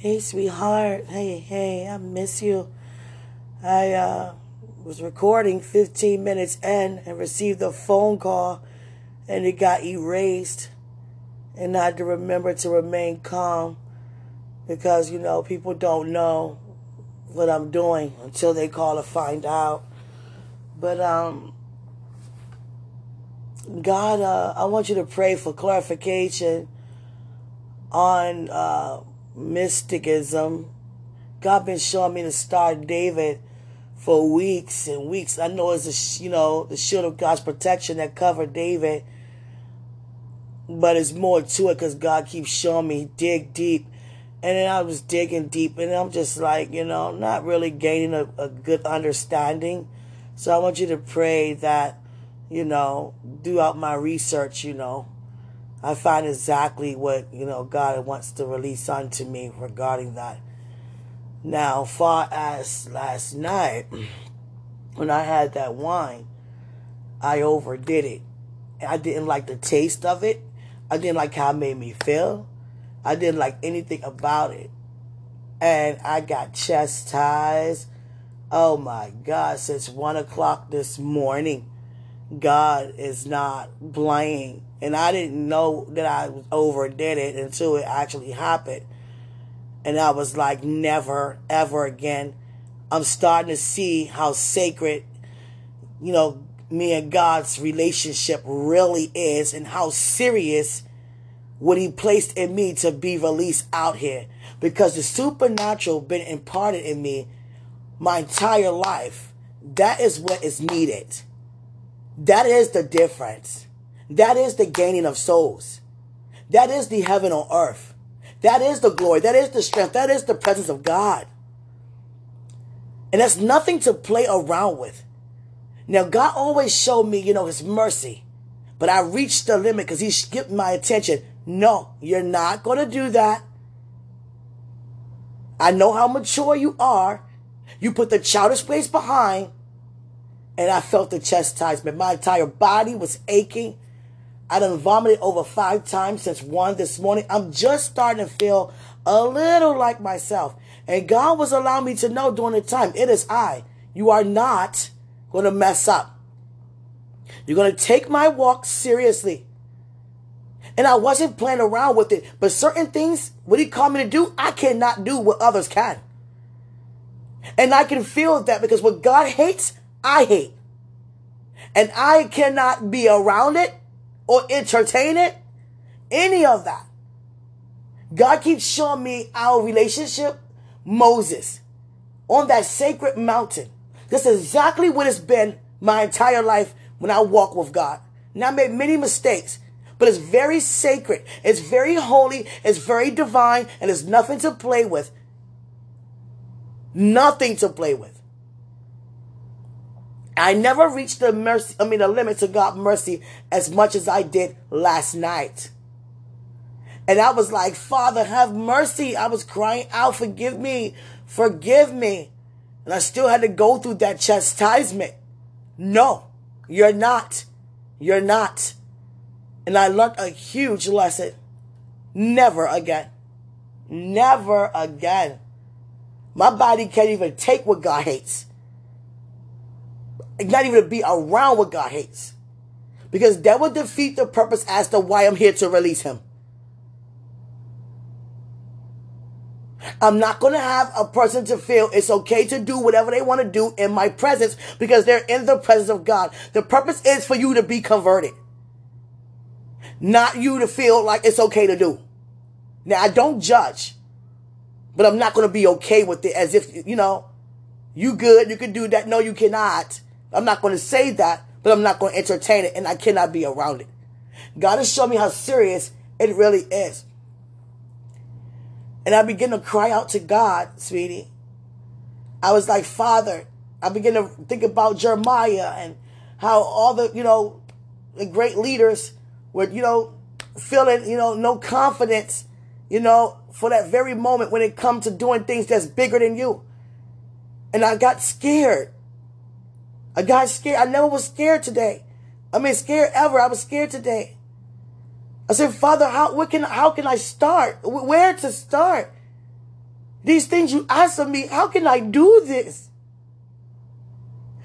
Hey, sweetheart. Hey, hey, I miss you. I uh, was recording 15 minutes in and received a phone call and it got erased. And I had to remember to remain calm because, you know, people don't know what I'm doing until they call to find out. But, um, God, uh, I want you to pray for clarification on, uh, mysticism. God been showing me the star David for weeks and weeks. I know it's a you know the shield of God's protection that covered David, but it's more to it because God keeps showing me dig deep, and then I was digging deep, and I'm just like you know not really gaining a, a good understanding. So I want you to pray that you know throughout my research, you know I find exactly what, you know, God wants to release unto me regarding that. Now, far as last night, when I had that wine, I overdid it. I didn't like the taste of it. I didn't like how it made me feel. I didn't like anything about it. And I got chastised. Oh my God, since one o'clock this morning. God is not playing and I didn't know that I overdid it until it actually happened. And I was like, never, ever again. I'm starting to see how sacred, you know, me and God's relationship really is and how serious what he placed in me to be released out here. Because the supernatural been imparted in me my entire life. That is what is needed. That is the difference. That is the gaining of souls. That is the heaven on earth. That is the glory. That is the strength. That is the presence of God. And that's nothing to play around with. Now, God always showed me, you know, his mercy. But I reached the limit because he skipped my attention. No, you're not going to do that. I know how mature you are. You put the childish ways behind. And I felt the chastisement. My entire body was aching. I done vomited over five times since one this morning. I'm just starting to feel a little like myself. And God was allowing me to know during the time, it is I. You are not going to mess up. You're going to take my walk seriously. And I wasn't playing around with it. But certain things, what he called me to do, I cannot do what others can. And I can feel that because what God hates, I hate. And I cannot be around it or entertain it. Any of that. God keeps showing me our relationship, Moses, on that sacred mountain. This is exactly what it's been my entire life when I walk with God. Now I made many mistakes, but it's very sacred. It's very holy. It's very divine and there's nothing to play with. Nothing to play with. I never reached the mercy, I mean, the limits of God's mercy as much as I did last night. And I was like, Father, have mercy. I was crying out, forgive me, forgive me. And I still had to go through that chastisement. No, you're not. You're not. And I learned a huge lesson. Never again. Never again. My body can't even take what God hates not even to be around what God hates. Because that would defeat the purpose as to why I'm here to release him. I'm not going to have a person to feel it's okay to do whatever they want to do in my presence because they're in the presence of God. The purpose is for you to be converted. Not you to feel like it's okay to do. Now, I don't judge, but I'm not going to be okay with it as if, you know, you good, you can do that. No, you cannot. I'm not going to say that, but I'm not going to entertain it and I cannot be around it. God has shown me how serious it really is. And I begin to cry out to God, sweetie. I was like, Father, I begin to think about Jeremiah and how all the, you know, the great leaders were, you know, feeling, you know, no confidence, you know, for that very moment when it comes to doing things that's bigger than you. And I got scared. I got scared. I never was scared today. I mean, scared ever. I was scared today. I said, Father, how, what can, how can I start? Where to start? These things you ask of me, how can I do this?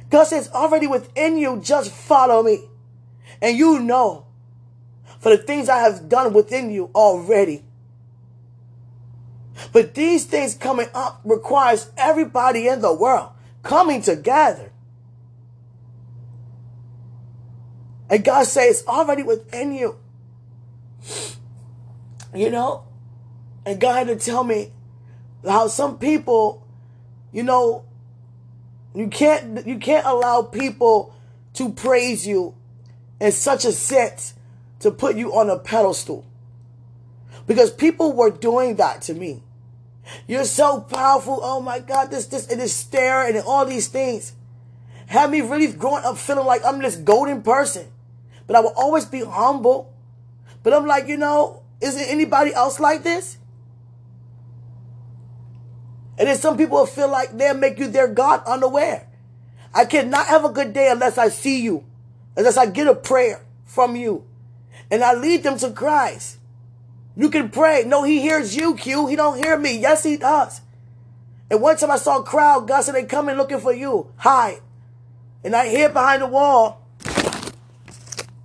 God says, already within you, just follow me. And you know for the things I have done within you already. But these things coming up requires everybody in the world coming together. And God says it's already within you. You know? And God had to tell me how some people, you know, you can't you can't allow people to praise you in such a sense to put you on a pedestal. Because people were doing that to me. You're so powerful. Oh my God, this, this, and this stare and all these things. Had me really growing up feeling like I'm this golden person. But I will always be humble. But I'm like, you know, is there anybody else like this? And then some people feel like they'll make you their God unaware. I cannot have a good day unless I see you, unless I get a prayer from you, and I lead them to Christ. You can pray. No, he hears you, Q. He don't hear me. Yes, he does. And one time I saw a crowd, God said they coming looking for you. Hide. And I hid behind the wall.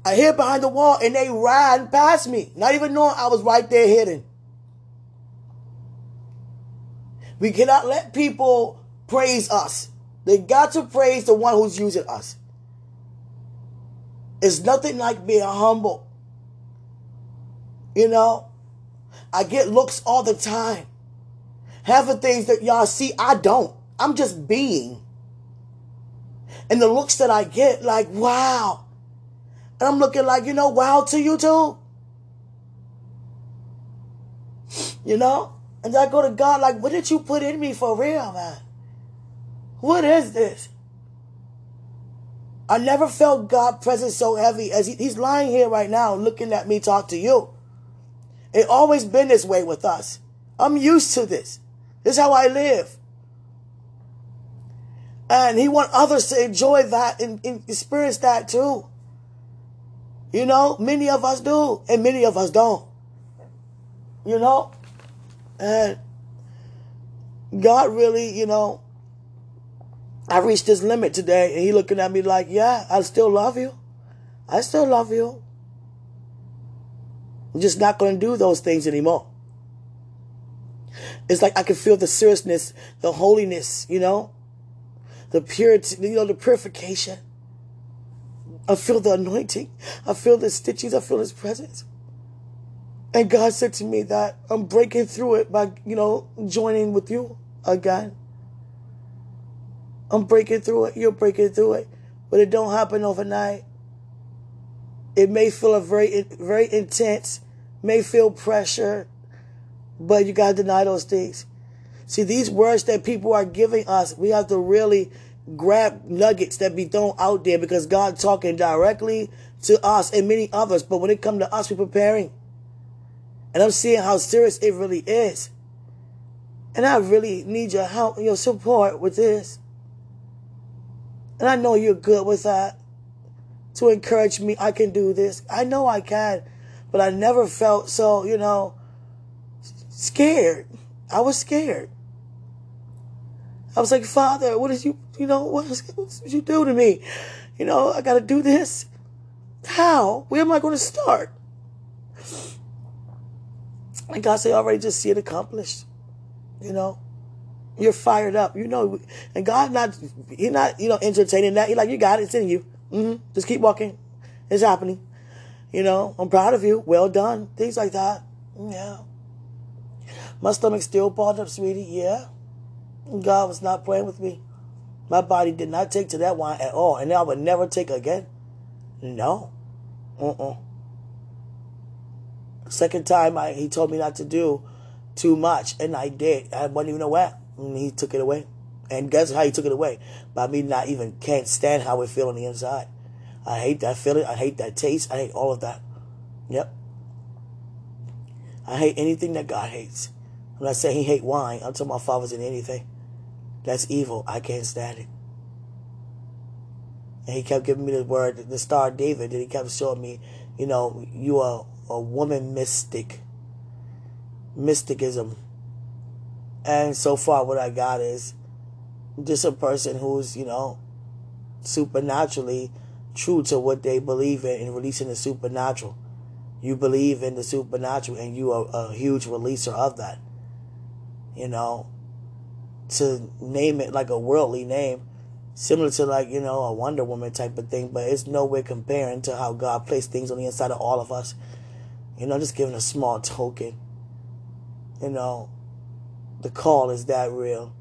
I hid behind the wall and they ran past me, not even knowing I was right there hidden. We cannot let people praise us. They got to praise the one who's using us. It's nothing like being humble. You know, I get looks all the time. Half the things that y'all see, I don't. I'm just being. And the looks that I get, like, wow. And I'm looking like, you know, wow to you too. You know? And I go to God like, what did you put in me for real, man? What is this? I never felt God present so heavy as he, he's lying here right now looking at me talk to you. It always been this way with us. I'm used to this. This is how I live. And he want others to enjoy that and, and experience that too. You know, many of us do, and many of us don't. You know? And God really, you know, I reached this limit today, and He looking at me like, yeah, I still love you. I still love you. I'm just not going to do those things anymore. It's like I can feel the seriousness, the holiness, you know, the purity, you know, the purification. I feel the anointing. I feel the stitches. I feel His presence. And God said to me that I'm breaking through it by, you know, joining with you again. I'm breaking through it. You're breaking through it. But it don't happen overnight. It may feel a very, very intense, may feel pressure, but you got to deny those things. See, these words that people are giving us, we have to really grab nuggets that be thrown out there because God talking directly to us and many others. But when it come to us, we're preparing. And I'm seeing how serious it really is. And I really need your help and your support with this. And I know you're good with that. To encourage me, I can do this. I know I can. But I never felt so, you know, scared. I was scared. I was like, Father, what is you, you know, what, what you do to me? You know, I got to do this. How? Where am I going to start? And God said, already just see it accomplished. You know, you're fired up. You know, and God not, He's not, you know, entertaining that. He's like, you got it. It's in you. Mm-hmm. Just keep walking. It's happening. You know, I'm proud of you. Well done. Things like that. Yeah. My stomach still balled up, sweetie. Yeah. God was not playing with me. My body did not take to that wine at all. And I would never take again. No. Uh-uh. Second time, I, he told me not to do too much, and I did. I wasn't even aware, and he took it away. And guess how he took it away? By me not even can't stand how it feel on the inside. I hate that feeling. I hate that taste. I hate all of that. Yep. I hate anything that God hates. I'm not saying he hate wine, I'm talking about fathers in anything. That's evil. I can't stand it. And he kept giving me the word, the star David, and he kept showing me, you know, you are a woman mystic, mysticism. And so far, what I got is just a person who's, you know, supernaturally true to what they believe in and releasing the supernatural. You believe in the supernatural and you are a huge releaser of that. You know, to name it like a worldly name, similar to like, you know, a Wonder Woman type of thing, but it's nowhere comparing to how God placed things on the inside of all of us. You know, just giving a small token. You know, the call is that real.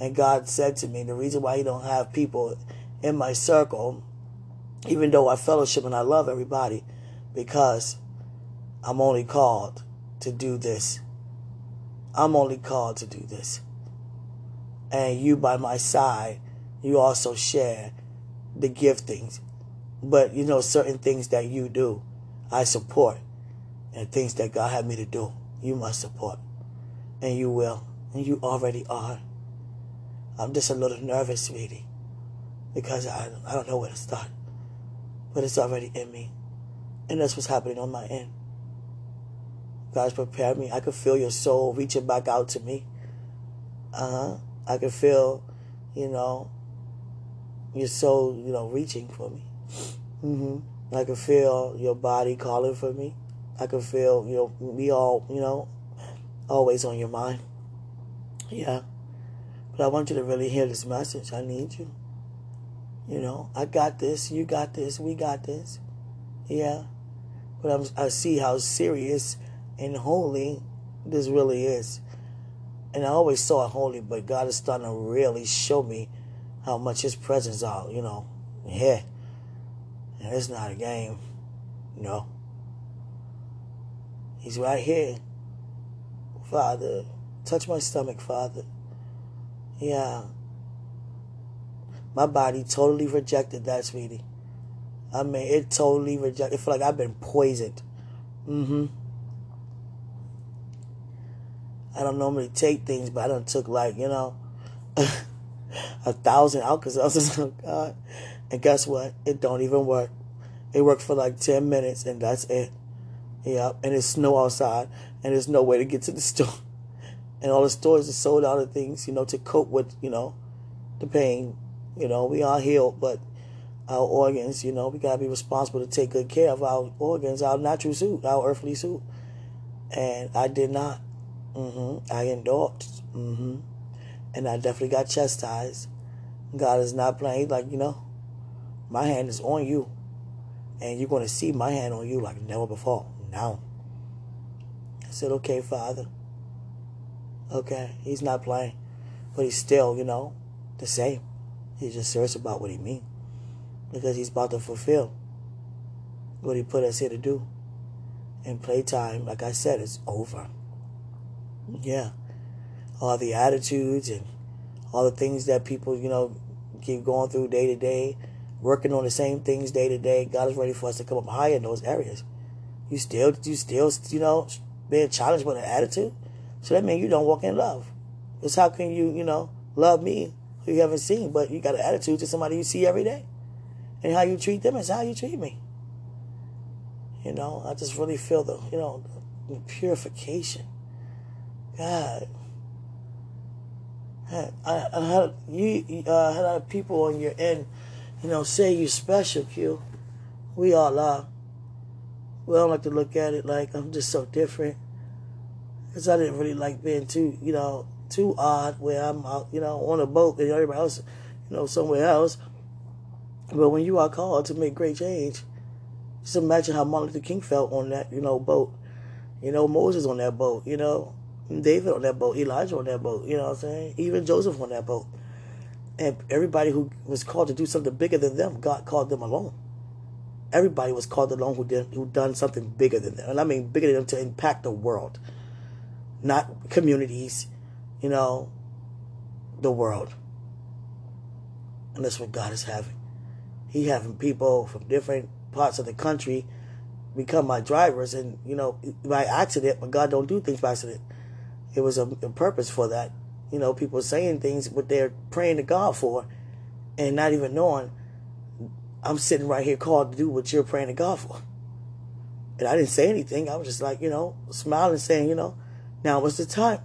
And God said to me, the reason why He don't have people in my circle, even though I fellowship and I love everybody, because I'm only called to do this. I'm only called to do this. And you by my side, you also share the giftings. But you know, certain things that you do, I support. And things that God had me to do, you must support. And you will. And you already are. I'm just a little nervous, sweetie, because I, I don't know where to start. But it's already in me. And that's what's happening on my end. God's prepared me. I could feel your soul reaching back out to me. Uh huh. I could feel, you know, your soul, you know, reaching for me. Mm-hmm. I could feel your body calling for me. I could feel, you know, we all, you know, always on your mind. Yeah. But I want you to really hear this message. I need you. You know, I got this. You got this. We got this. Yeah. But I'm, I see how serious and holy this really is. And I always saw it holy, but God is starting to really show me how much His presence are, you know, here. And it's not a game, you know. He's right here. Father, touch my stomach, Father. Yeah. My body totally rejected that, sweetie. I mean, it totally rejected. It feel like I've been poisoned. Mm-hmm. I don't normally take things, but I don't took like, you know, a thousand Alka-Seltzers. Oh, God. And guess what? It don't even work. It worked for like 10 minutes and that's it. Yeah. And it's snow outside and there's no way to get to the store and all the stores are sold out of things, you know, to cope with, you know, the pain. You know, we are healed, but our organs, you know, we gotta be responsible to take good care of our organs, our natural suit, our earthly suit. And I did not. Mm-hmm. I endorsed. Mm-hmm. And I definitely got chastised. God is not playing like, you know, my hand is on you. And you're gonna see my hand on you like never before. Now. I said, okay, Father. Okay, he's not playing, but he's still, you know, the same. He's just serious about what he means because he's about to fulfill what he put us here to do. And playtime, like I said, is over. Yeah, all the attitudes and all the things that people, you know, keep going through day to day, working on the same things day to day. God is ready for us to come up higher in those areas. You still, you still, you know, being challenged with an attitude. So that means you don't walk in love. Because how can you, you know, love me who you haven't seen, but you got an attitude to somebody you see every day? And how you treat them is how you treat me. You know, I just really feel the, you know, the purification. God. I, I had you uh, had other people on your end, you know, say you're special, Q. We all are. We don't like to look at it like I'm just so different because I didn't really like being too, you know, too odd where I'm out, you know, on a boat and everybody else, you know, somewhere else. But when you are called to make great change, just imagine how Martin Luther King felt on that, you know, boat. You know, Moses on that boat, you know, David on that boat, Elijah on that boat, you know what I'm saying? Even Joseph on that boat. And everybody who was called to do something bigger than them, God called them alone. Everybody was called alone who did who done something bigger than them. And I mean bigger than them to impact the world not communities, you know, the world. And that's what God is having. He having people from different parts of the country become my drivers and, you know, by accident, but God don't do things by accident. It was a, a purpose for that. You know, people saying things what they're praying to God for and not even knowing I'm sitting right here called to do what you're praying to God for. And I didn't say anything. I was just like, you know, smiling, saying, you know, now was the time.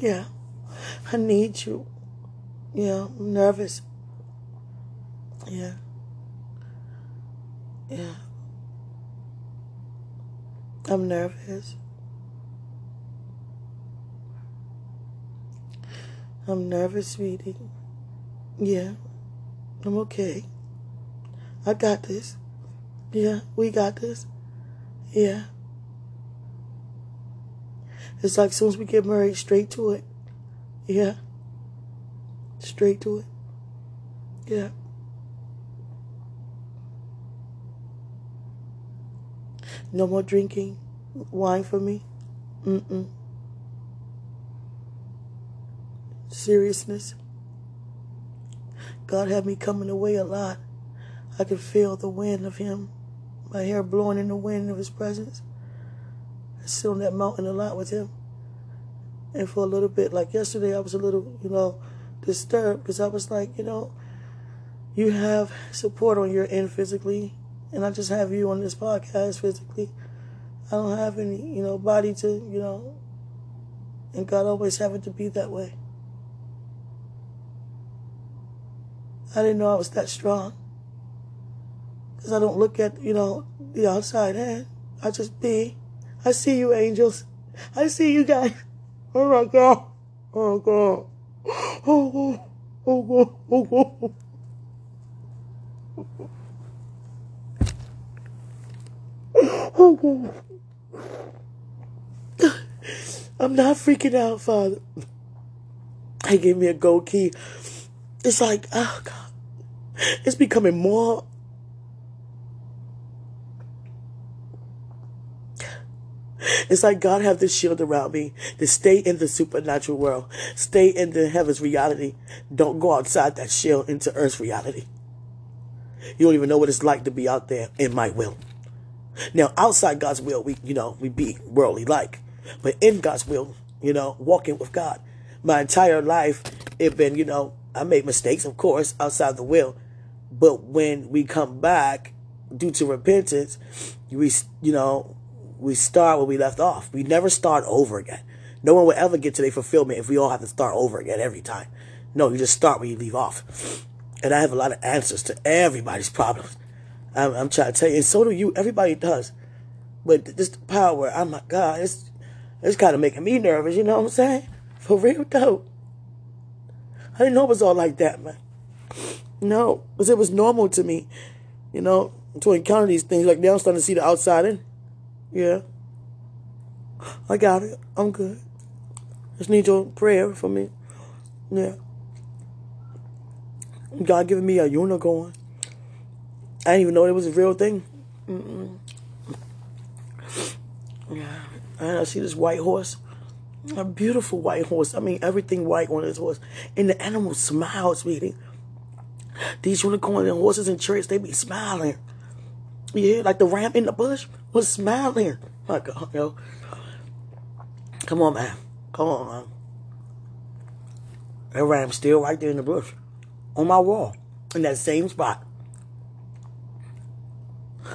Yeah. I need you. Yeah. I'm nervous. Yeah. Yeah. I'm nervous. I'm nervous, sweetie. Yeah. I'm okay. I got this. Yeah, we got this. Yeah. It's like as soon as we get married, straight to it. Yeah. Straight to it. Yeah. No more drinking wine for me. Mm-mm. Seriousness. God had me coming away a lot. I could feel the wind of Him, my hair blowing in the wind of His presence. I sit on that mountain a lot with Him. And for a little bit, like yesterday, I was a little, you know, disturbed because I was like, you know, you have support on your end physically, and I just have you on this podcast physically. I don't have any, you know, body to, you know, and God always have it to be that way. I didn't know I was that strong. Because I don't look at, you know, the outside hand. I just be. I see you, angels. I see you guys. Oh my God. Oh my God. Oh God. Oh God. Oh God. Oh God. I'm not freaking out, Father. He gave me a gold key. It's like, oh God. It's becoming more It's like God have this shield around me to stay in the supernatural world, stay in the heavens reality. Don't go outside that shield into earth's reality. You don't even know what it's like to be out there in my will. Now, outside God's will, we, you know, we be worldly like, but in God's will, you know, walking with God. My entire life, it been, you know, I made mistakes, of course, outside the will, but when we come back due to repentance, we, you know, we start where we left off. We never start over again. No one will ever get to their fulfillment if we all have to start over again every time. No, you just start where you leave off. And I have a lot of answers to everybody's problems. I'm, I'm trying to tell you, and so do you. Everybody does. But this power, oh my God, it's it's kind of making me nervous. You know what I'm saying? For real though. I didn't know it was all like that, man. No, because it was normal to me, you know, to encounter these things. Like now I'm starting to see the outside in. Yeah. I got it. I'm good. Just need your prayer for me. Yeah. God giving me a unicorn. I didn't even know it was a real thing. Mm-mm. Yeah. And I see this white horse. A beautiful white horse. I mean, everything white on this horse. And the animal smiles, sweetie. These unicorns and horses in church, they be smiling. Yeah, like the ram in the bush was smiling. My God, yo. Come on, man. Come on, man. That ram's still right there in the bush. On my wall. In that same spot.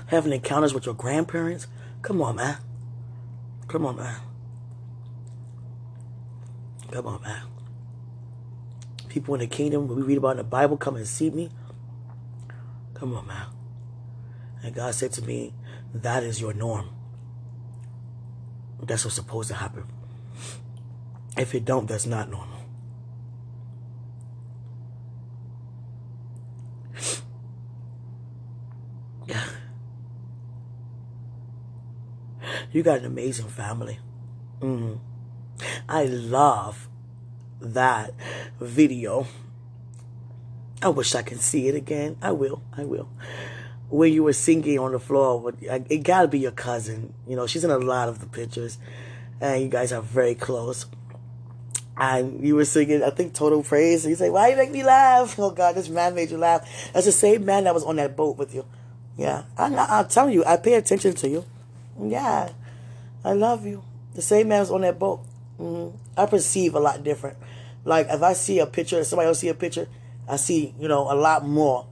Having encounters with your grandparents. Come on, man. Come on, man. Come on, man. People in the kingdom, we read about in the Bible, come and see me. Come on, man. And God said to me, that is your norm. That's what's supposed to happen. If it don't, that's not normal. You got an amazing family. Mm-hmm. I love that video. I wish I can see it again. I will. I will where you were singing on the floor. It gotta be your cousin. You know, she's in a lot of the pictures, and you guys are very close. And you were singing, I think, Total Praise. And you say, "Why you make me laugh?" Oh God, this man made you laugh. That's the same man that was on that boat with you. Yeah, I, I'm telling you, I pay attention to you. Yeah, I love you. The same man was on that boat. Mm-hmm. I perceive a lot different. Like if I see a picture, somebody else see a picture, I see, you know, a lot more.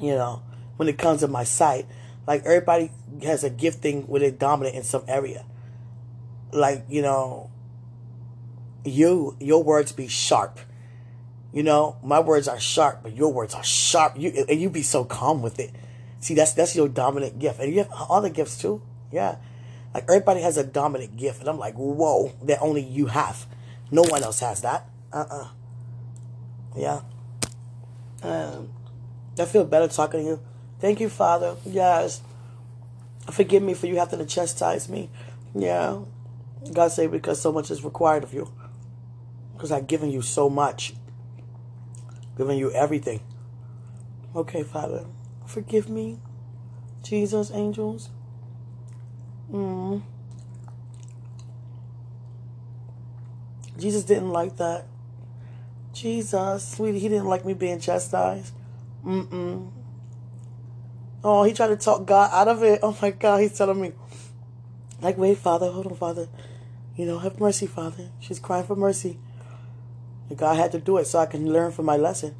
You know, when it comes to my sight. Like everybody has a gifting where they're dominant in some area. Like, you know, you, your words be sharp. You know, my words are sharp, but your words are sharp. You and you be so calm with it. See, that's that's your dominant gift, and you have other gifts too. Yeah, like everybody has a dominant gift, and I'm like, whoa, that only you have. No one else has that. Uh uh Yeah. Um, I feel better talking to you. Thank you, Father. Yes. Forgive me for you having to chastise me. Yeah. God say because so much is required of you. Because I've given you so much. Given you everything. Okay, Father. Forgive me. Jesus, angels. Mm. Jesus didn't like that. Jesus, sweetie, he didn't like me being chastised. Mm-mm. Oh, he tried to talk God out of it. Oh my God, he's telling me, like, wait, Father, hold on, Father. You know, have mercy, Father. She's crying for mercy. And God had to do it so I can learn from my lesson.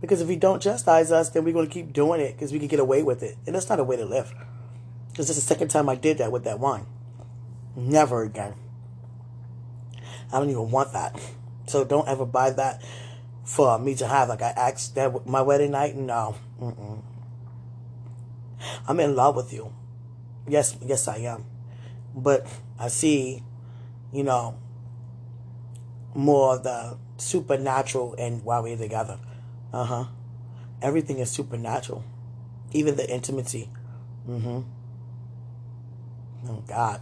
Because if He don't chastise us, then we're going to keep doing it because we can get away with it. And that's not a way to live. Because this is the second time I did that with that wine. Never again. I don't even want that. So don't ever buy that for me to have. Like I asked that my wedding night. No. Mm-mm. I'm in love with you. Yes, yes, I am. But I see, you know, more of the supernatural and while we're together. Uh huh. Everything is supernatural, even the intimacy. Mm-hmm. Oh God.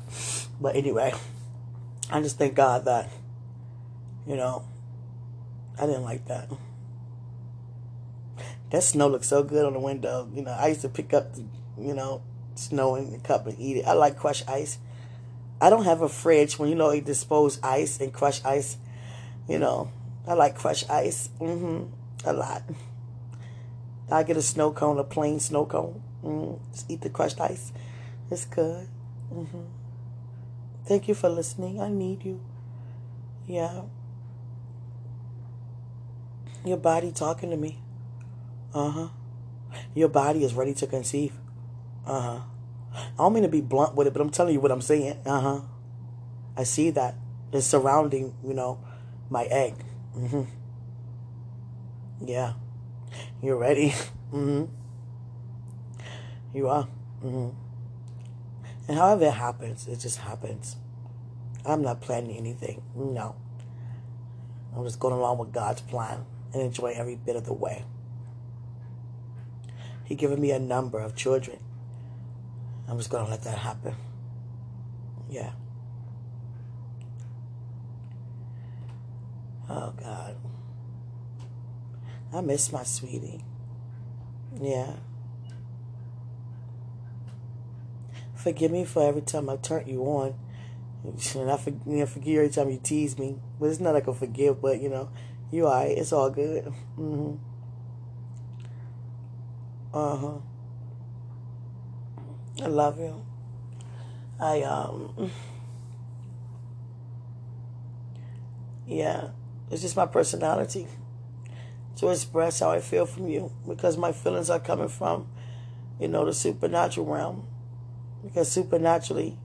But anyway, I just thank God that, you know, I didn't like that. That snow looks so good on the window. You know, I used to pick up the, you know, snow in the cup and eat it. I like crushed ice. I don't have a fridge when you know you dispose ice and crush ice. You know, I like crushed ice. Mm-hmm. A lot. I get a snow cone, a plain snow cone. Mm-hmm. Just eat the crushed ice. It's good. Mm-hmm. Thank you for listening. I need you. Yeah. Your body talking to me. Uh huh. Your body is ready to conceive. Uh huh. I don't mean to be blunt with it, but I'm telling you what I'm saying. Uh huh. I see that. It's surrounding, you know, my egg. Mm-hmm. Yeah. You're ready. Mm-hmm. You are. Mm-hmm. And however it happens, it just happens. I'm not planning anything. No. I'm just going along with God's plan and enjoy every bit of the way. He given me a number of children. I'm just going to let that happen. Yeah. Oh, God. I miss my sweetie. Yeah. Forgive me for every time I turn you on. And I forgive, you know, forgive every time you tease me. But it's not like I forgive, but, you know, you alright. It's all good. Mm-hmm. Uh huh. I love you. I um. Yeah, it's just my personality to express how I feel from you because my feelings are coming from, you know, the supernatural realm. Because supernaturally,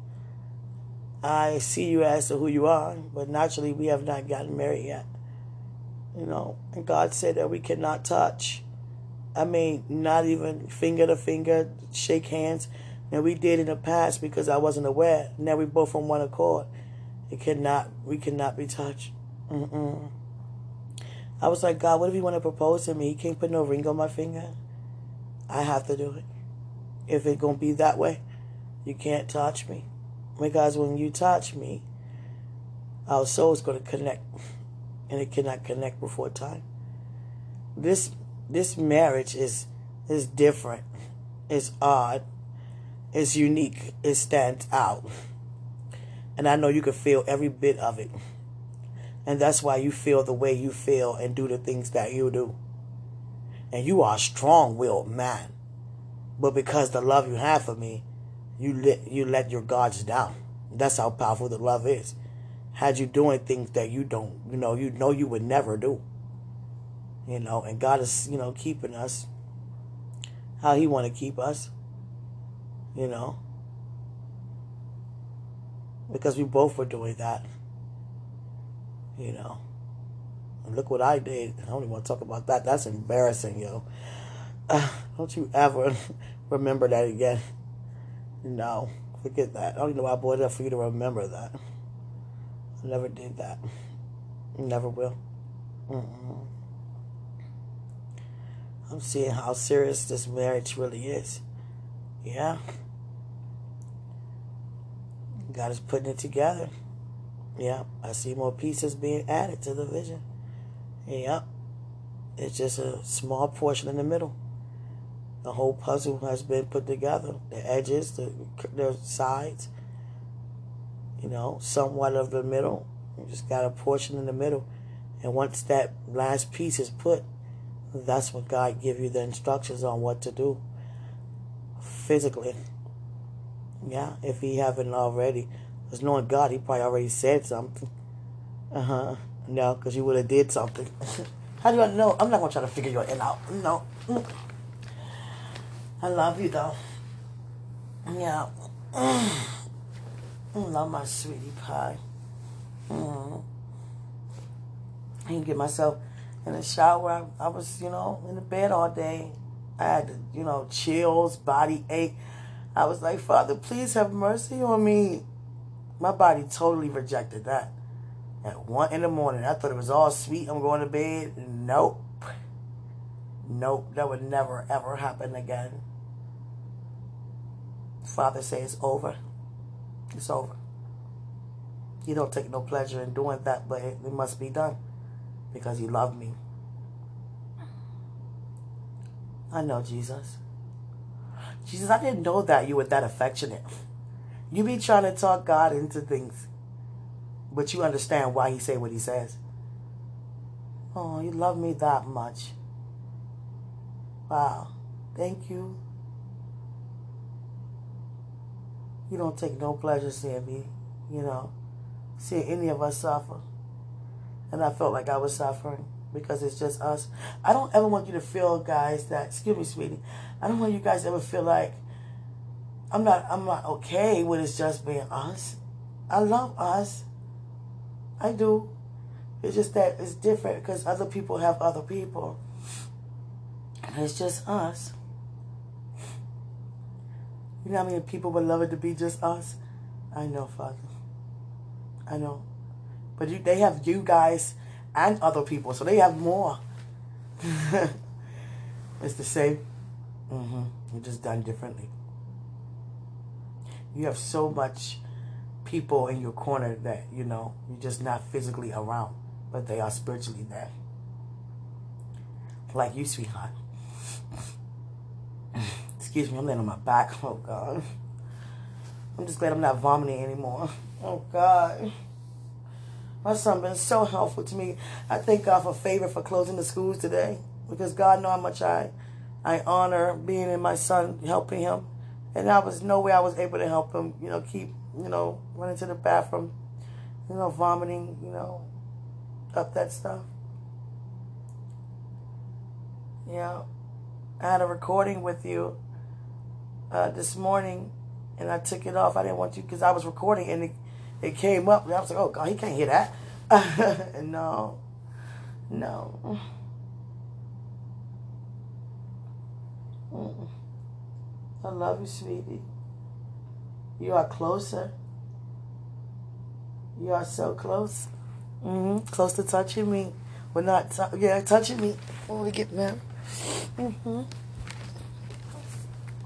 I see you as to who you are, but naturally, we have not gotten married yet. You know, and God said that we cannot touch I mean, not even finger to finger, shake hands. And we did in the past because I wasn't aware. Now we both on one accord. It cannot, we cannot be touched. Mm-mm. I was like, God, what if you want to propose to me? He can't put no ring on my finger. I have to do it. If it to be that way, you can't touch me. Because when you touch me, our soul is going to connect. And it cannot connect before time. This this marriage is is different. It's odd. It's unique. It stands out. And I know you can feel every bit of it. And that's why you feel the way you feel and do the things that you do. And you are a strong willed man. But because the love you have for me, you let you let your guards down. That's how powerful the love is. Had you doing things that you don't, you know, you know you would never do you know, and God is, you know, keeping us how He want to keep us, you know, because we both were doing that. You know. And look what I did. I don't even want to talk about that. That's embarrassing, yo. Uh, don't you ever remember that again. No. Forget that. I don't even know why I brought it up for you to remember that. I never did that. Never will. Mm-mm. I'm seeing how serious this marriage really is. Yeah. God is putting it together. Yeah. I see more pieces being added to the vision. Yeah. It's just a small portion in the middle. The whole puzzle has been put together. The edges, the, the sides, you know, somewhat of the middle. You just got a portion in the middle. And once that last piece is put, that's when God give you the instructions on what to do physically. Yeah, if he haven't already. Because knowing God, he probably already said something. Uh-huh. No, because you would have did something. How do I know? I'm not going to try to figure your you out. No. I love you, though. Yeah. I love my sweetie pie. Mm. I can get myself in the shower. I, I was, you know, in the bed all day. I had, you know, chills, body ache. I was like, Father, please have mercy on me. My body totally rejected that. At one in the morning, I thought it was all sweet. I'm going to bed. Nope. Nope. That would never, ever happen again. Father says it's over. It's over. You don't take no pleasure in doing that, but it, it must be done because you love me. I know, Jesus. Jesus, I didn't know that you were that affectionate. You be trying to talk God into things, but you understand why he say what he says. Oh, you love me that much. Wow. Thank you. You don't take no pleasure seeing me, you know, seeing any of us suffer. And I felt like I was suffering because it's just us. I don't ever want you to feel, guys, that excuse me, sweetie. I don't want you guys ever feel like I'm not I'm not okay with it's just being us. I love us. I do. It's just that it's different because other people have other people. And it's just us. You know how many people would love it to be just us? I know, Father. I know. But you, they have you guys and other people, so they have more. it's the same. Mm-hmm. You're just done differently. You have so much people in your corner that, you know, you're just not physically around, but they are spiritually there. Like you, sweetheart. Excuse me, I'm laying on my back. Oh, God. I'm just glad I'm not vomiting anymore. Oh, God. My son been so helpful to me. I thank God for favor for closing the schools today because God know how much I, I honor being in my son, helping him. And I was no way I was able to help him, you know, keep, you know, running to the bathroom, you know, vomiting, you know, up that stuff. Yeah. I had a recording with you uh, this morning, and I took it off. I didn't want you because I was recording, and it, it came up, and I was like, "Oh God, he can't hear that." no, no. I love you, sweetie. You are closer. You are so close. Mm-hmm. Close to touching me. We're not, t- yeah, touching me when we get there. Mm-hmm.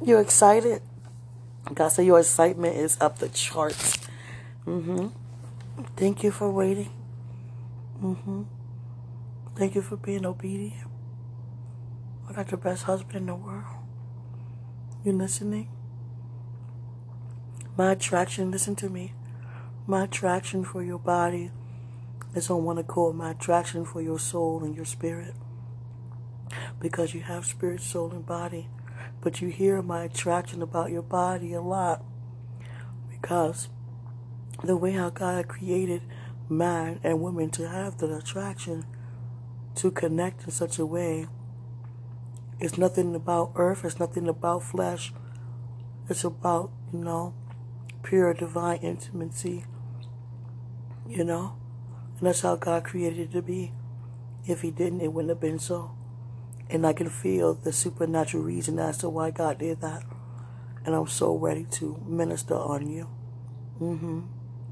You excited? God said your excitement is up the charts. Mm-hmm. Thank you for waiting. Mm-hmm. Thank you for being obedient. I got the best husband in the world. You listening? My attraction, listen to me. My attraction for your body is on one accord. My attraction for your soul and your spirit. Because you have spirit, soul, and body. But you hear my attraction about your body a lot because the way how God created man and women to have the attraction to connect in such a way it's nothing about earth, it's nothing about flesh. It's about, you know, pure divine intimacy. You know? And that's how God created it to be. If He didn't, it wouldn't have been so. And I can feel the supernatural reason as to why God did that. And I'm so ready to minister on you. Mm-hmm.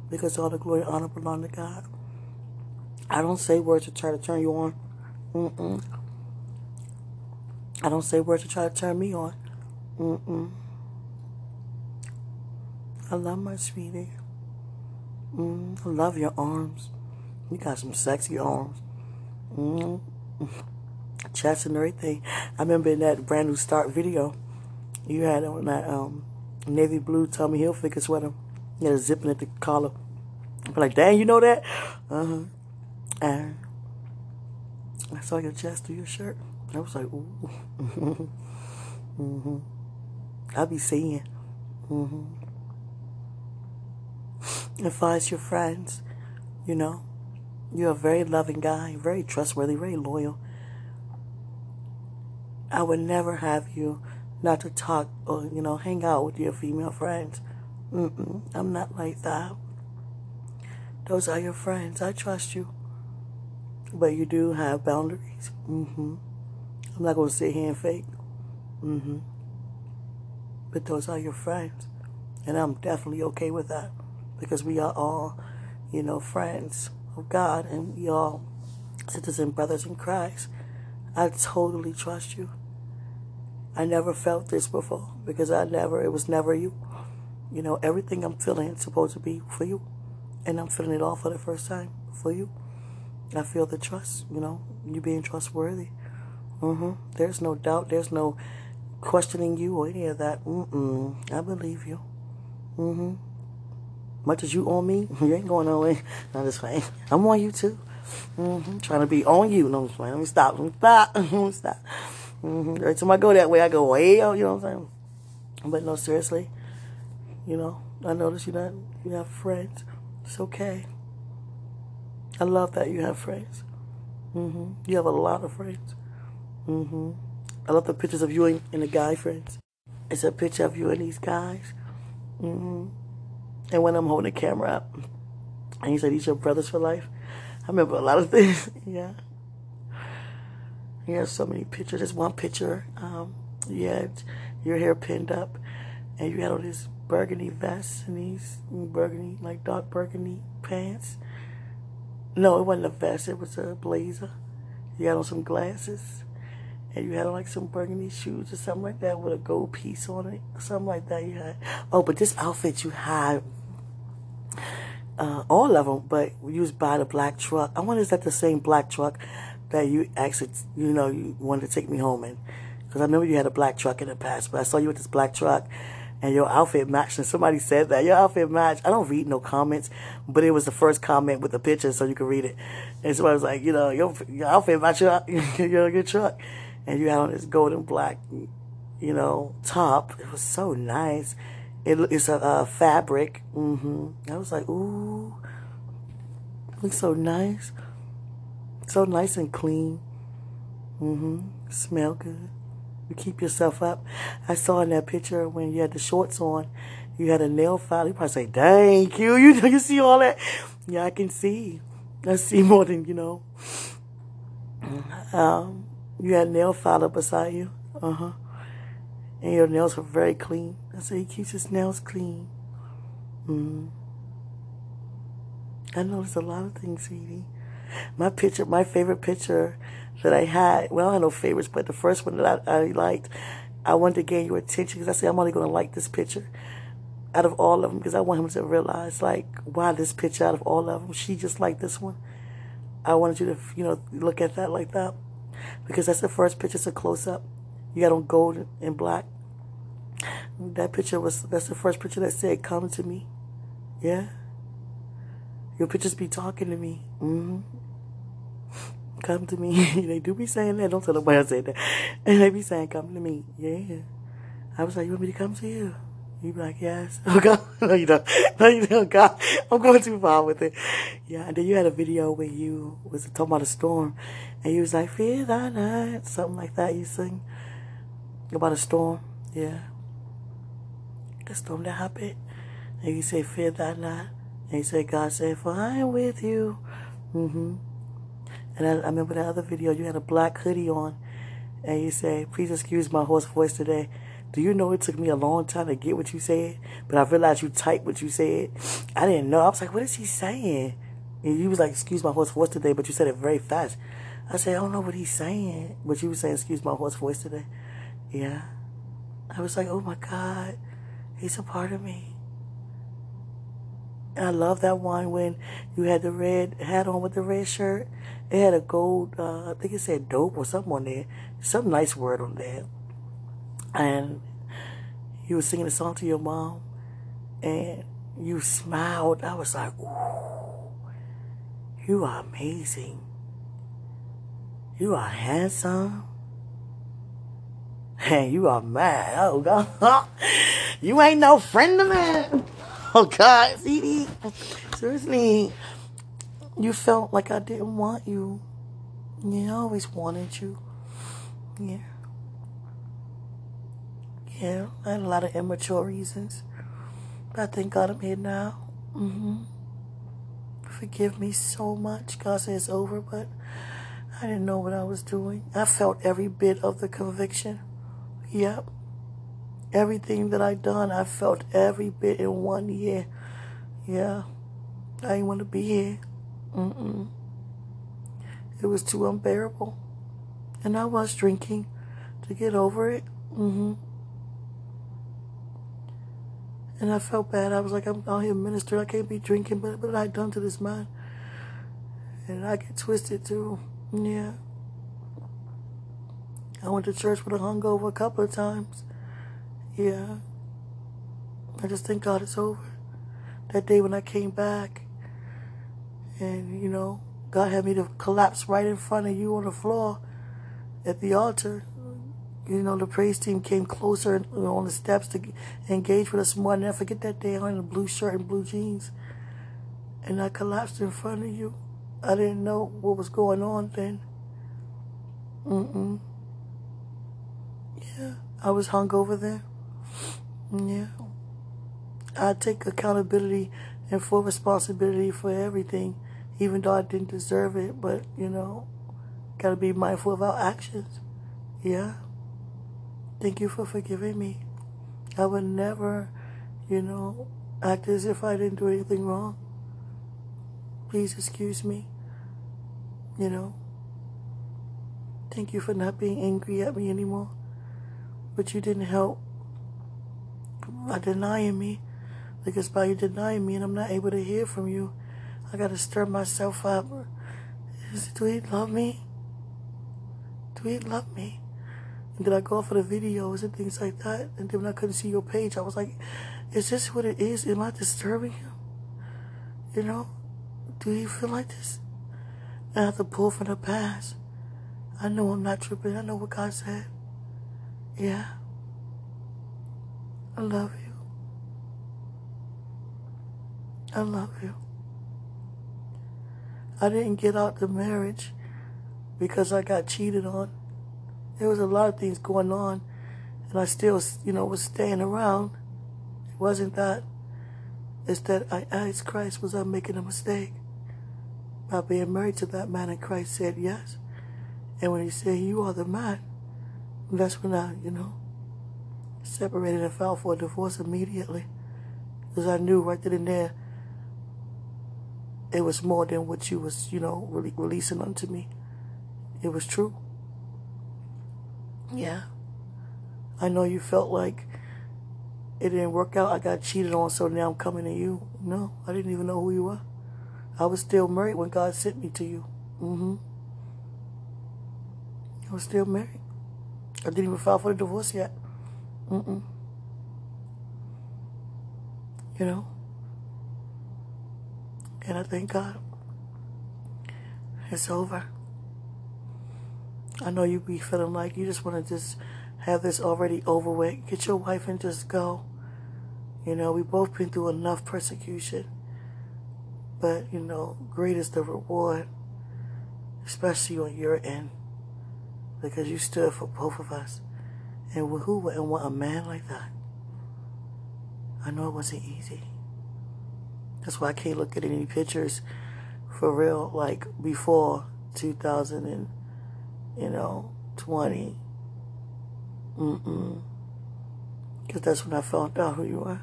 Because all the glory and honor belong to God. I don't say words to try to turn you on. Mm-mm. I don't say words to try to turn me on. Mm-mm. I love my sweetie. Mm, I love your arms. You got some sexy arms. Mm. Chest and everything. I remember in that brand new start video, you had on that um, navy blue Tommy Hilfiger sweater. You had a zipping at the collar. I'm like, dang, you know that? Uh-huh. And I saw your chest through your shirt. I was like, ooh. mm-hmm. I be seeing. Mm-hmm. Advise your friends, you know. You're a very loving guy, very trustworthy, very loyal. I would never have you not to talk or, you know, hang out with your female friends. Mm-mm, I'm not like that. Those are your friends. I trust you. But you do have boundaries. Mm-hmm. I'm not going to sit here and fake. Mm-hmm. But those are your friends. And I'm definitely okay with that. Because we are all, you know, friends of God. And we all and brothers in Christ. I totally trust you. I never felt this before. Because I never, it was never you. You know, everything I'm feeling is supposed to be for you. And I'm feeling it all for the first time for you. I feel the trust, you know, you being trustworthy. Mm-hmm. There's no doubt. There's no questioning you or any of that. Mm-mm. I believe you. Mm-hmm. Much as you on me, you ain't going nowhere. I'm just playing. I'm on you too. Mm-hmm. Trying to be on you. No, I'm just. Let me stop. Let me stop. Let me stop. Mm-hmm. Every time I go that way, I go way. You know what I'm saying? But no, seriously. You know, I notice you not you have friends. It's okay. I love that you have friends. Mm-hmm. You have a lot of friends. Mm-hmm. I love the pictures of you and, and the guy friends. It's a picture of you and these guys. Mm-hmm. And when I'm holding the camera up, and you said these are brothers for life, I remember a lot of things. yeah. You have so many pictures. There's one picture. Um, you had your hair pinned up, and you had all this burgundy vest and these burgundy, like dark burgundy pants. No, it wasn't a vest. It was a blazer. You had on some glasses. And you had on like some burgundy shoes or something like that with a gold piece on it. Something like that you had. Oh, but this outfit you had, uh, all of them, but you was by the black truck. I wonder is that the same black truck that you actually, you know, you wanted to take me home in? Because I remember you had a black truck in the past, but I saw you with this black truck and your outfit matched. And somebody said that your outfit matched. I don't read no comments, but it was the first comment with the picture, so you can read it. And somebody was like, you know, your your outfit matched your your, your truck, and you had on this golden black, you know, top. It was so nice. It, it's a, a fabric. Mm-hmm. I was like, ooh, looks so nice, so nice and clean. Mm-hmm. Smell good. You keep yourself up. I saw in that picture when you had the shorts on, you had a nail file. You probably say, dang, Q, you, you see all that? Yeah, I can see. I see more than, you know. Um, you had a nail filer beside you. Uh-huh. And your nails were very clean. I said, he keeps his nails clean. Mm. I noticed a lot of things, sweetie. My picture, my favorite picture that I had. Well, I had no favorites, but the first one that I, I liked, I wanted to gain your attention because I said I'm only going to like this picture out of all of them because I want him to realize like why this picture out of all of them she just like this one. I wanted you to you know look at that like that because that's the first picture. It's a close up. You got on gold and black. That picture was that's the first picture that said "Come to me." Yeah. Your pictures be talking to me. Mm-hmm come to me. they do be saying that. Don't tell nobody I said that. And they be saying, come to me. Yeah. I was like, you want me to come to you? You be like, yes. Oh God, no you don't. No you don't. God, I'm going too far with it. Yeah. And then you had a video where you was talking about a storm, and you was like, fear thy not, something like that. You sing about a storm. Yeah. The storm that happened. And you say, fear thy not. And you say, God said, for I am with you. Mm-hmm. And I, I remember that other video, you had a black hoodie on, and you say, please excuse my hoarse voice today. Do you know it took me a long time to get what you said? But I realized you typed what you said. I didn't know. I was like, what is he saying? And you was like, excuse my hoarse voice today, but you said it very fast. I said, I don't know what he's saying. But you were saying, excuse my hoarse voice today. Yeah. I was like, oh my God, he's a part of me. And I love that one when you had the red hat on with the red shirt. It had a gold, uh, I think it said dope or something on there. Some nice word on there. And you were singing a song to your mom and you smiled. I was like, you are amazing. You are handsome. And you are mad. Oh, God. you ain't no friend of mine. Oh, God. CD. Seriously. You felt like I didn't want you. Yeah, I always wanted you. Yeah. Yeah, I had a lot of immature reasons. But I thank God I'm here now. Mm-hmm. Forgive me so much. God says it's over, but I didn't know what I was doing. I felt every bit of the conviction. Yep. Everything that I done, I felt every bit in one year. Yeah. I didn't want to be here. Mm-mm. It was too unbearable. And I was drinking to get over it. Mm-hmm. And I felt bad. I was like, I'm out here ministering. I can't be drinking, but what I done to this man? And I get twisted too. Yeah. I went to church with a hungover a couple of times. Yeah. I just thank God it's over. That day when I came back, and you know, God had me to collapse right in front of you on the floor at the altar you know, the praise team came closer you know, on the steps to engage with us more. And I forget that day. I in a blue shirt and blue jeans. And I collapsed in front of you. I didn't know what was going on then. Mm-mm. Yeah, I was hung over there. Yeah. I take accountability and full responsibility for everything, even though I didn't deserve it. But, you know, got to be mindful of our actions. Yeah. Thank you for forgiving me. I would never, you know, act as if I didn't do anything wrong. Please excuse me. You know, thank you for not being angry at me anymore. But you didn't help by denying me. Because by you denying me and I'm not able to hear from you, I gotta stir myself up. Is, do he love me? Do he love me? And then I go for the videos and things like that. And then when I couldn't see your page, I was like, is this what it is? Am I disturbing him? You know? Do you feel like this? And I have to pull from the past. I know I'm not tripping. I know what God said. Yeah. I love you. I love you. I didn't get out the marriage because I got cheated on. There was a lot of things going on, and I still, you know, was staying around. It wasn't that. It's that I asked Christ, was I making a mistake? By being married to that man, and Christ said yes. And when he said, you are the man, that's when I, you know, separated and filed for a divorce immediately. Because I knew right then and there, it was more than what you was, you know, really releasing unto me. It was true. Yeah. I know you felt like it didn't work out. I got cheated on, so now I'm coming to you. No, I didn't even know who you were. I was still married when God sent me to you. Mm-hmm. I was still married. I didn't even file for the divorce yet. Mm-mm. You know? And I thank God. It's over. I know you be feeling like you just want to just have this already over with. Get your wife and just go. You know, we both been through enough persecution. But, you know, great is the reward, especially on your end, because you stood for both of us. And who wouldn't want a man like that? I know it wasn't easy. That's why I can't look at any pictures for real, like before 2000 and, you know, 20. Mm-mm. Because that's when I found out who you are.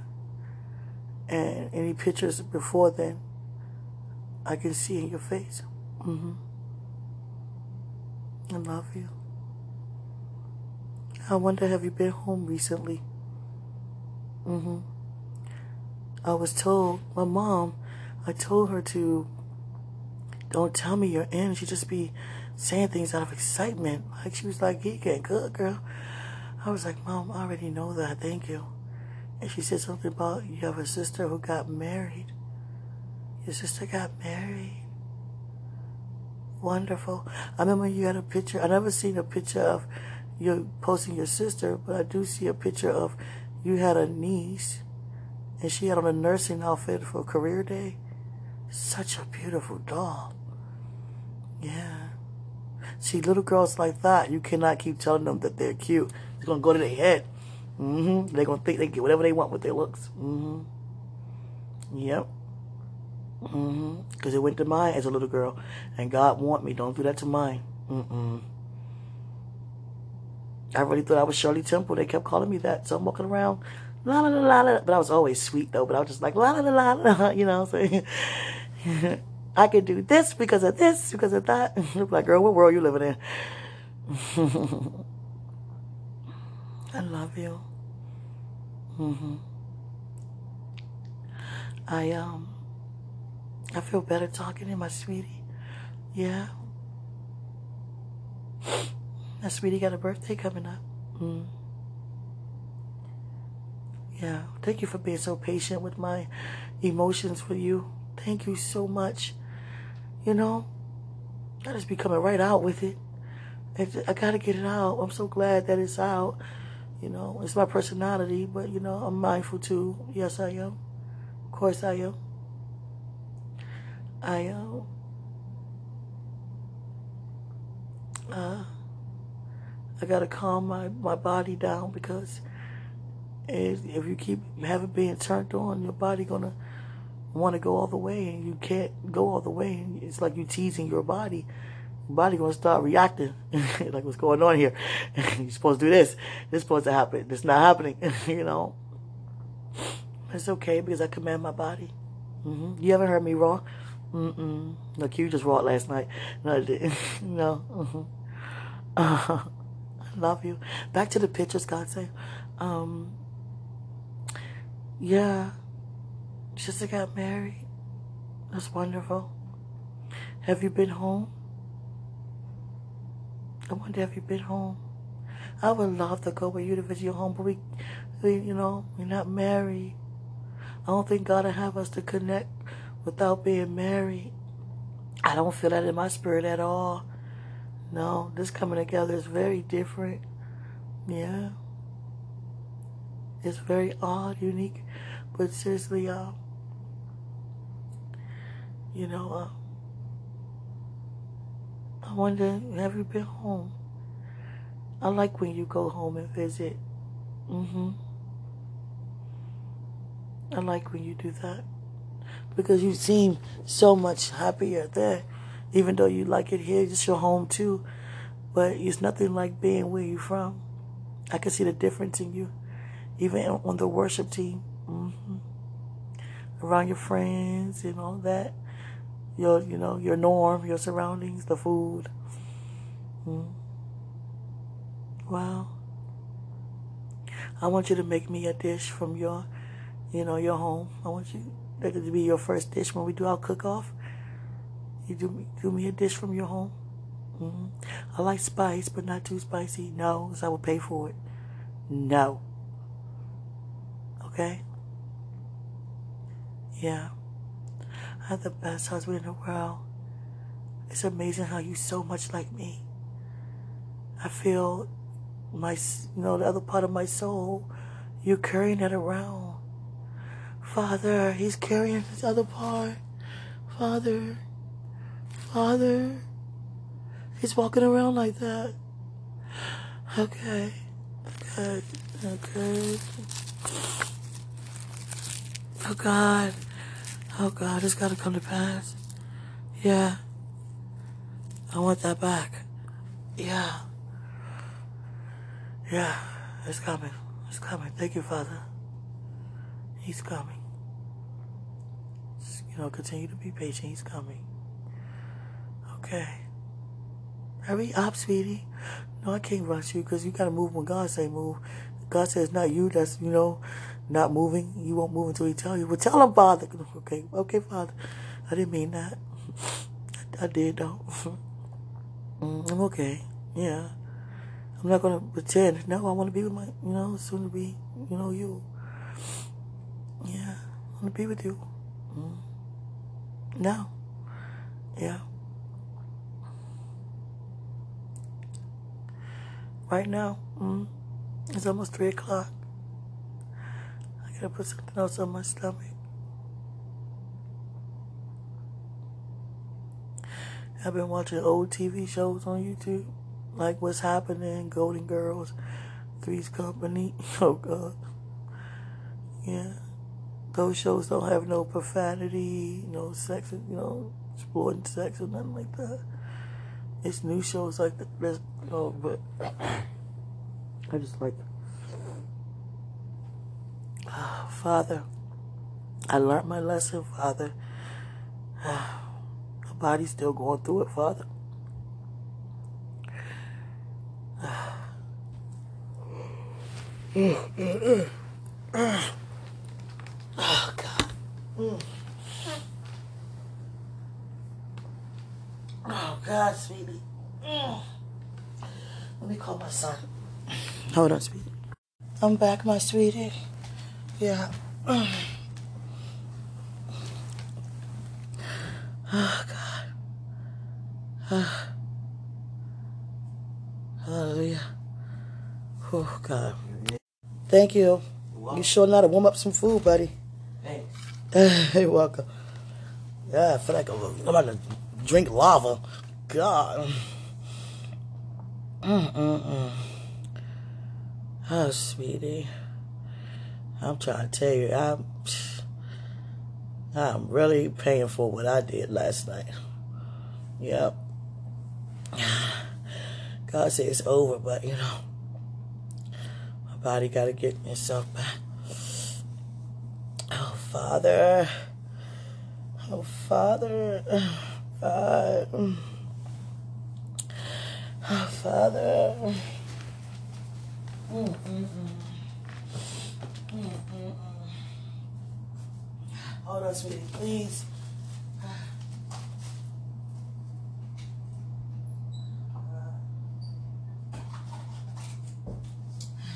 And any pictures before then, I can see in your face. Mm-hmm. I love you. I wonder, have you been home recently? Mm-hmm. I was told, my mom, I told her to, don't tell me you're in. She just be saying things out of excitement. Like she was like, you get good, girl. I was like, Mom, I already know that. Thank you. And she said something about you have a sister who got married. Your sister got married. Wonderful. I remember you had a picture. I never seen a picture of you posting your sister, but I do see a picture of you had a niece and she had on a nursing outfit for career day. Such a beautiful doll. Yeah. See, little girls like that, you cannot keep telling them that they're cute. It's gonna go to their head. Mm-hmm. They're gonna think they get whatever they want with their looks. Mm-hmm. Yep. Mm-hmm. Because it went to mine as a little girl, and God warned me, don't do that to mine. Mm-mm. I really thought I was Shirley Temple. They kept calling me that, so I'm walking around, la la la la. But I was always sweet though. But I was just like la la la la you know. So I'm saying I could do this because of this, because of that. Like, girl, what world you living in? I love you. Mm-hmm. I um I feel better talking to my sweetie. Yeah. Sweetie got a birthday coming up. Mm. Yeah. Thank you for being so patient with my emotions for you. Thank you so much. You know, I just be coming right out with it. I gotta get it out. I'm so glad that it's out. You know, it's my personality, but you know, I'm mindful too. Yes, I am. Of course, I am. I am. Uh, I gotta calm my, my body down because if you keep having being turned on, your body gonna want to go all the way, and you can't go all the way. And It's like you teasing your body. Body gonna start reacting. Like what's going on here? You're supposed to do this. This is supposed to happen. This not happening. You know? It's okay because i command my body. Mm-hmm. you haven't heard me raw Mm-mm. look you just raw last night. No no. Mm-hmm. uh, i love you back to the pictures god say um yeah just got married that's wonderful have you been home I wonder if you've been home. I would love to go with you to visit your home, but we, we, you know, we're not married. I don't think God will have us to connect without being married. I don't feel that in my spirit at all. No, this coming together is very different. Yeah. It's very odd, unique, but seriously, uh, you know, uh, I wonder, have you been home? I like when you go home and visit. Mm-hmm. I like when you do that. Because you seem so much happier there. Even though you like it here, it's your home too. But it's nothing like being where you're from. I can see the difference in you. Even on the worship team. Mm-hmm. Around your friends and all that your you know your norm, your surroundings, the food. Mm. Wow. I want you to make me a dish from your, you know, your home. I want you that to be your first dish when we do our cook off. You do me, do me a dish from your home. Mm-hmm. I like spice, but not too spicy. No, because I will pay for it. No. Okay. Yeah. I have the best husband in the world. It's amazing how you so much like me. I feel my, you know, the other part of my soul. You're carrying it around. Father, he's carrying his other part. Father, Father, he's walking around like that. Okay, okay, okay. Oh God. Oh God, it's got to come to pass. Yeah. I want that back. Yeah. Yeah. It's coming. It's coming. Thank you, Father. He's coming. You know, continue to be patient. He's coming. Okay. Hurry up, sweetie. No, I can't rush you because you got to move when God say move. God says not you that's, you know, not moving. You won't move until he tell you. Well, tell him, Father. Okay, okay, Father. I didn't mean that. I, did, though. Mm, I'm okay. Yeah. I'm not going to pretend. No, I want to be with my, you know, soon to be, you know, you. Yeah. I want to be with you. Mm. No. Yeah. Right now, mm, it's almost 3 o'clock. I gotta put something else on my stomach. I've been watching old TV shows on YouTube, like What's Happening, Golden Girls, Three's Company. Oh, God. Yeah. Those shows don't have no profanity, no sex, you know, exploiting sex or nothing like that. It's new show is like the best. but I just like oh, Father, I learned my lesson, Father. body's still going through it, Father. Oh, God. Oh, God, sweetie. Mm. Let me call my son. Hold on, sweetie. I'm back, my sweetie. Yeah. Mm. Oh, God. Ah. Hallelujah. Oh, God. Thank you. You sure know how to warm up some food, buddy. Thanks. You're welcome. Yeah, I feel like I'm about to drink lava. God. Mm-mm-mm. Oh, sweetie. I'm trying to tell you, I'm, I'm really paying for what I did last night. Yep. God said it's over, but you know, my body got to get itself back. Oh, Father. Oh, Father. God. Mm. Oh, Father. Mm-mm-mm. Mm-mm-mm. Hold on, sweetie, please.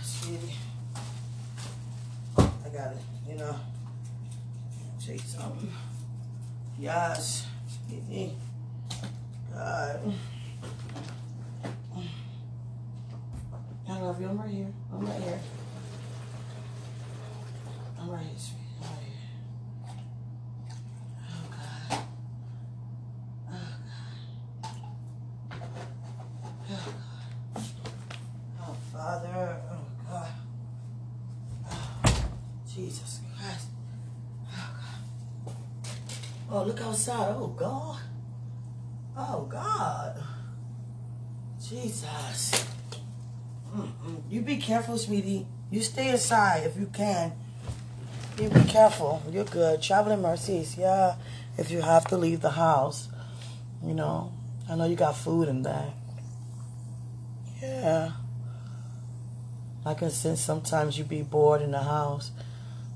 Sweetie, I gotta, you know, take something. Yes. God. I love you. I'm right here. I'm right here. I'm right here, sweetie. I'm right here. Oh, God. Oh, God. Oh, God. Oh, Father. Oh, God. Oh, Jesus Christ. Oh, look outside. Oh, God. Oh, God. Jesus. Mm-mm. You be careful, sweetie. You stay inside if you can. You be careful. You're good. Traveling mercies. Yeah. If you have to leave the house. You know. I know you got food in there. Yeah. Like I can sense sometimes you be bored in the house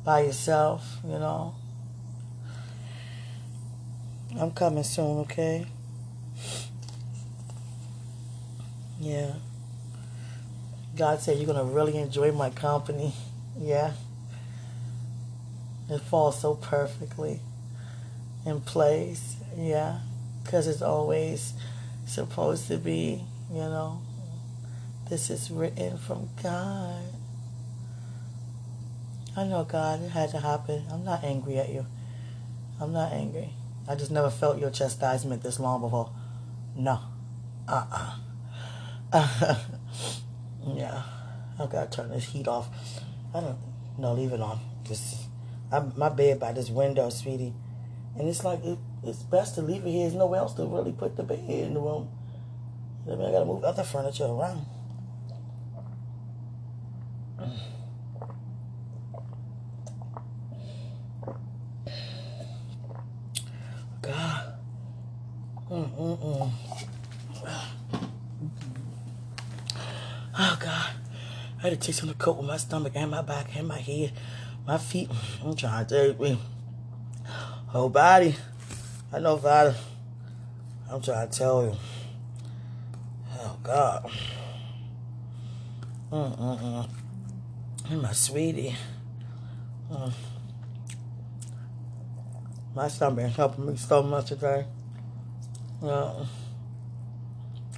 by yourself, you know. I'm coming soon, okay? Yeah. God said you're going to really enjoy my company. Yeah. It falls so perfectly in place. Yeah. Because it's always supposed to be, you know. This is written from God. I know God, it had to happen. I'm not angry at you. I'm not angry. I just never felt your chastisement this long before. No. Uh-uh. yeah. I gotta turn this heat off. I don't no leave it on. Just I, my bed by this window, sweetie. And it's like it, it's best to leave it here. There's nowhere else to really put the bed in the room. I mean, I gotta move other furniture around. God. Mm-mm-mm. Oh, God. I had to take some to cope with my stomach and my back and my head, my feet. Mm, I'm trying to tell you, whole body. I know, Father. I'm trying to tell you. Oh, God. Mm-mm-mm. My sweetie. Mm. My stomach helping me so much today. Uh,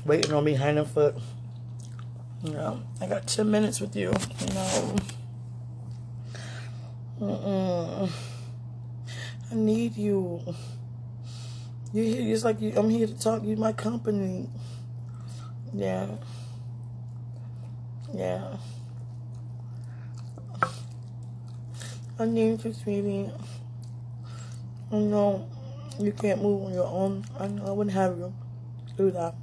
waiting on me, hand and foot. You know, I got 10 minutes with you. You know. Mm-mm. I need you. You're here, it's like you, I'm here to talk. You my company. Yeah. Yeah. I need you, sweetie. I know you can't move on your own. I know I wouldn't have you do that.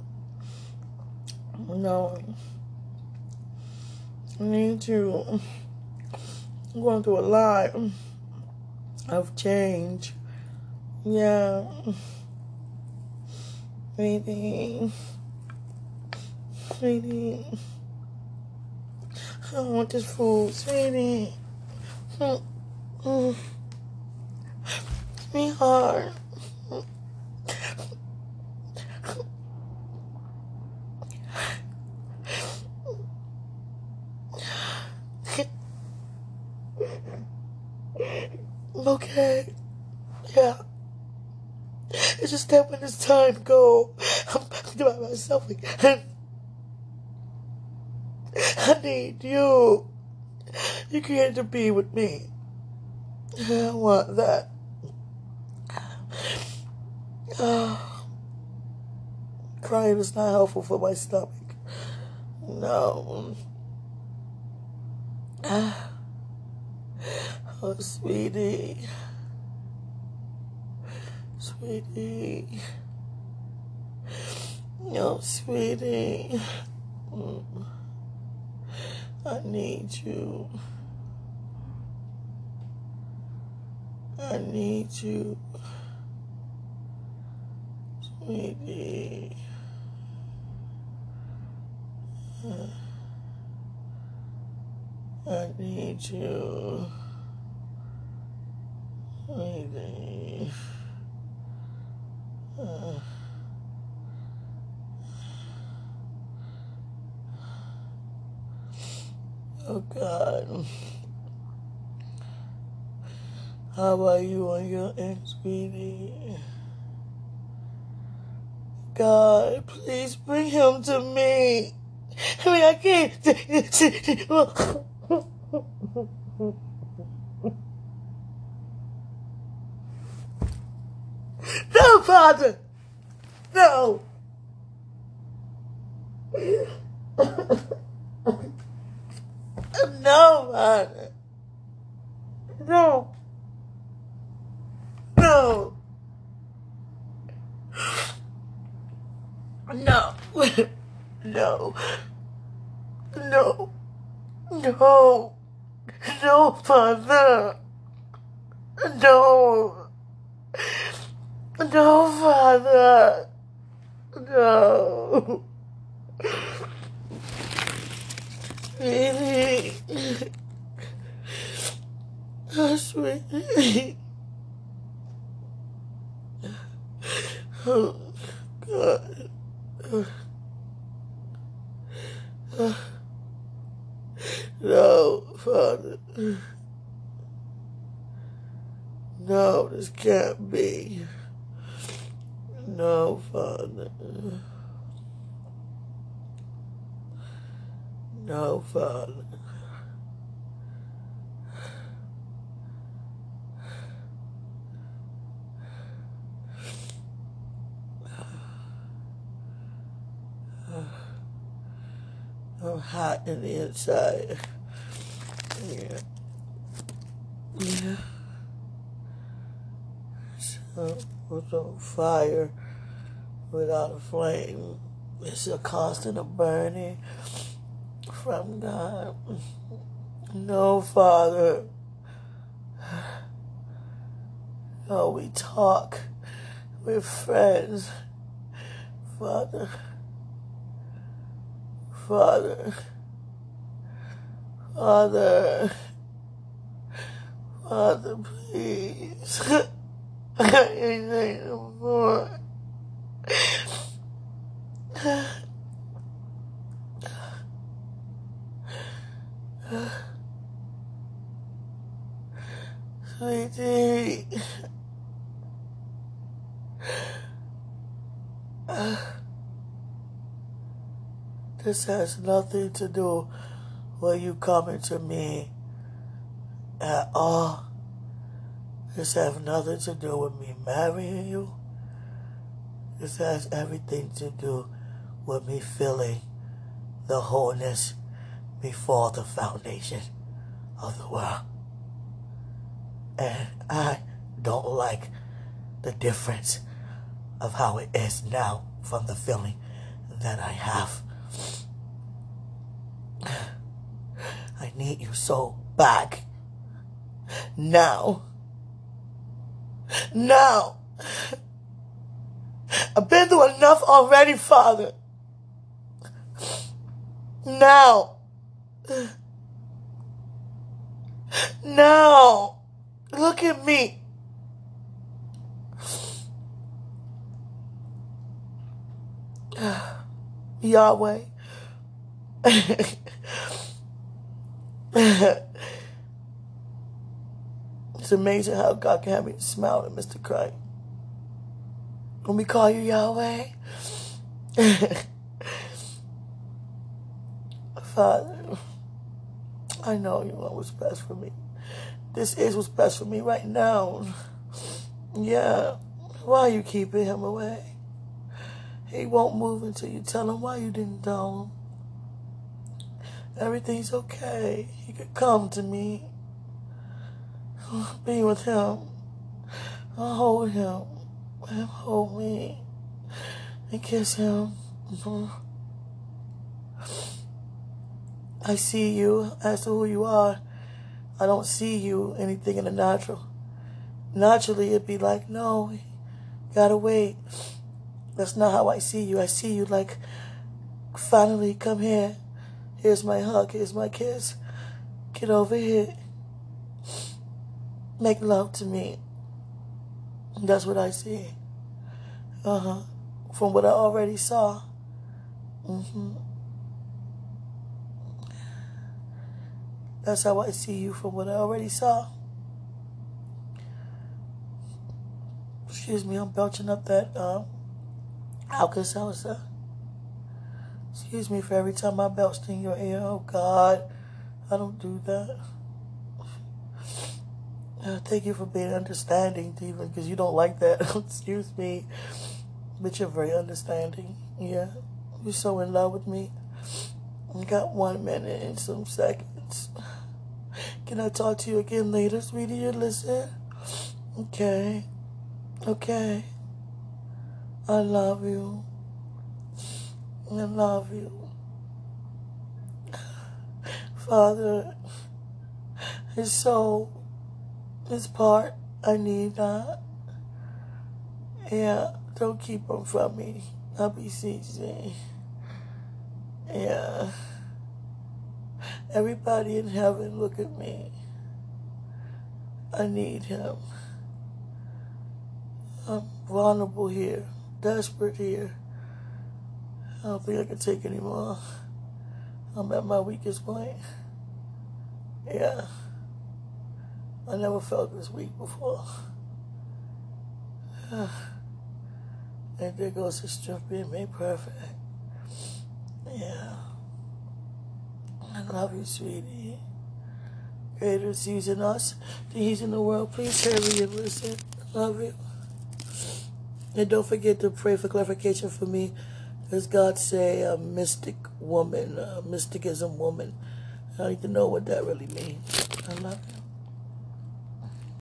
No. I need you. I'm going through a lot of change. Yeah. Sweetie. Sweetie. I want this food, sweetie. Mm. Sweetheart. okay. Yeah. It's just that when it's time to go, I'm back by myself again. I need you. You can't be with me. I want that. Oh, crying is not helpful for my stomach. No. Oh, sweetie. Sweetie. No, sweetie. Mm. I need you. I need you. Sweetie. I need you. Sweetie. Uh. Oh God. How about you on your sweetie? God, please bring him to me. I mean, I can't. No, Father. No. No, Father. No. No. No. No. No. No. Father. No. No, Father. No. Really? Oh, sweetie. Oh, God. No, Father. No, this can't be. No, Father. No, Father. I'm hot in the inside. Yeah. Yeah. So, with a fire without a flame. It's a constant of burning from God. No, Father. Oh, we talk. We're friends. Father. Father. Father. Father, please. I need no more. Sweetie. This has nothing to do with you coming to me at all. This has nothing to do with me marrying you. This has everything to do with me feeling the wholeness before the foundation of the world. And I don't like the difference of how it is now from the feeling that I have. I need you so back. Now. Now. I've been through enough already, Father. Now. Now. Look at me. Yahweh. it's amazing how God can have me smile at Mr. Christ. When we call you Yahweh. Father, I know you know what's best for me. This is what's best for me right now. Yeah. Why are you keeping him away? He won't move until you tell him why you didn't tell him. Everything's okay. He could come to me. Be with him. I'll hold him. Let him hold me. And kiss him. I see you as to who you are. I don't see you anything in the natural. Naturally, it'd be like, no, gotta wait. That's not how I see you. I see you like, finally, come here. Here's my hug. Here's my kiss. Get over here. Make love to me. That's what I see. Uh huh. From what I already saw. Mm hmm. That's how I see you from what I already saw. Excuse me, I'm belching up that uh, Alka-Seltzer. Excuse me for every time I belched in your ear. Oh, God. I don't do that. Thank you for being understanding, even because you don't like that. Excuse me. But you're very understanding. Yeah. You're so in love with me. I got one minute and some seconds. Can I talk to you again later, sweetie? You listen? Okay. Okay. I love you. I love you. Father, his soul, his part, I need that. Yeah, don't keep him from me. I'll be CC. Yeah. Everybody in heaven, look at me. I need him. I'm vulnerable here, desperate here. I don't think I can take anymore. I'm at my weakest point. Yeah. I never felt this weak before. and there goes the strength being made perfect. Yeah. I love you, sweetie. Greater is in us than He's in the world. Please hurry and listen. Love you. And don't forget to pray for clarification for me. Does God say a mystic woman, a mysticism woman? I need to know what that really means. I love.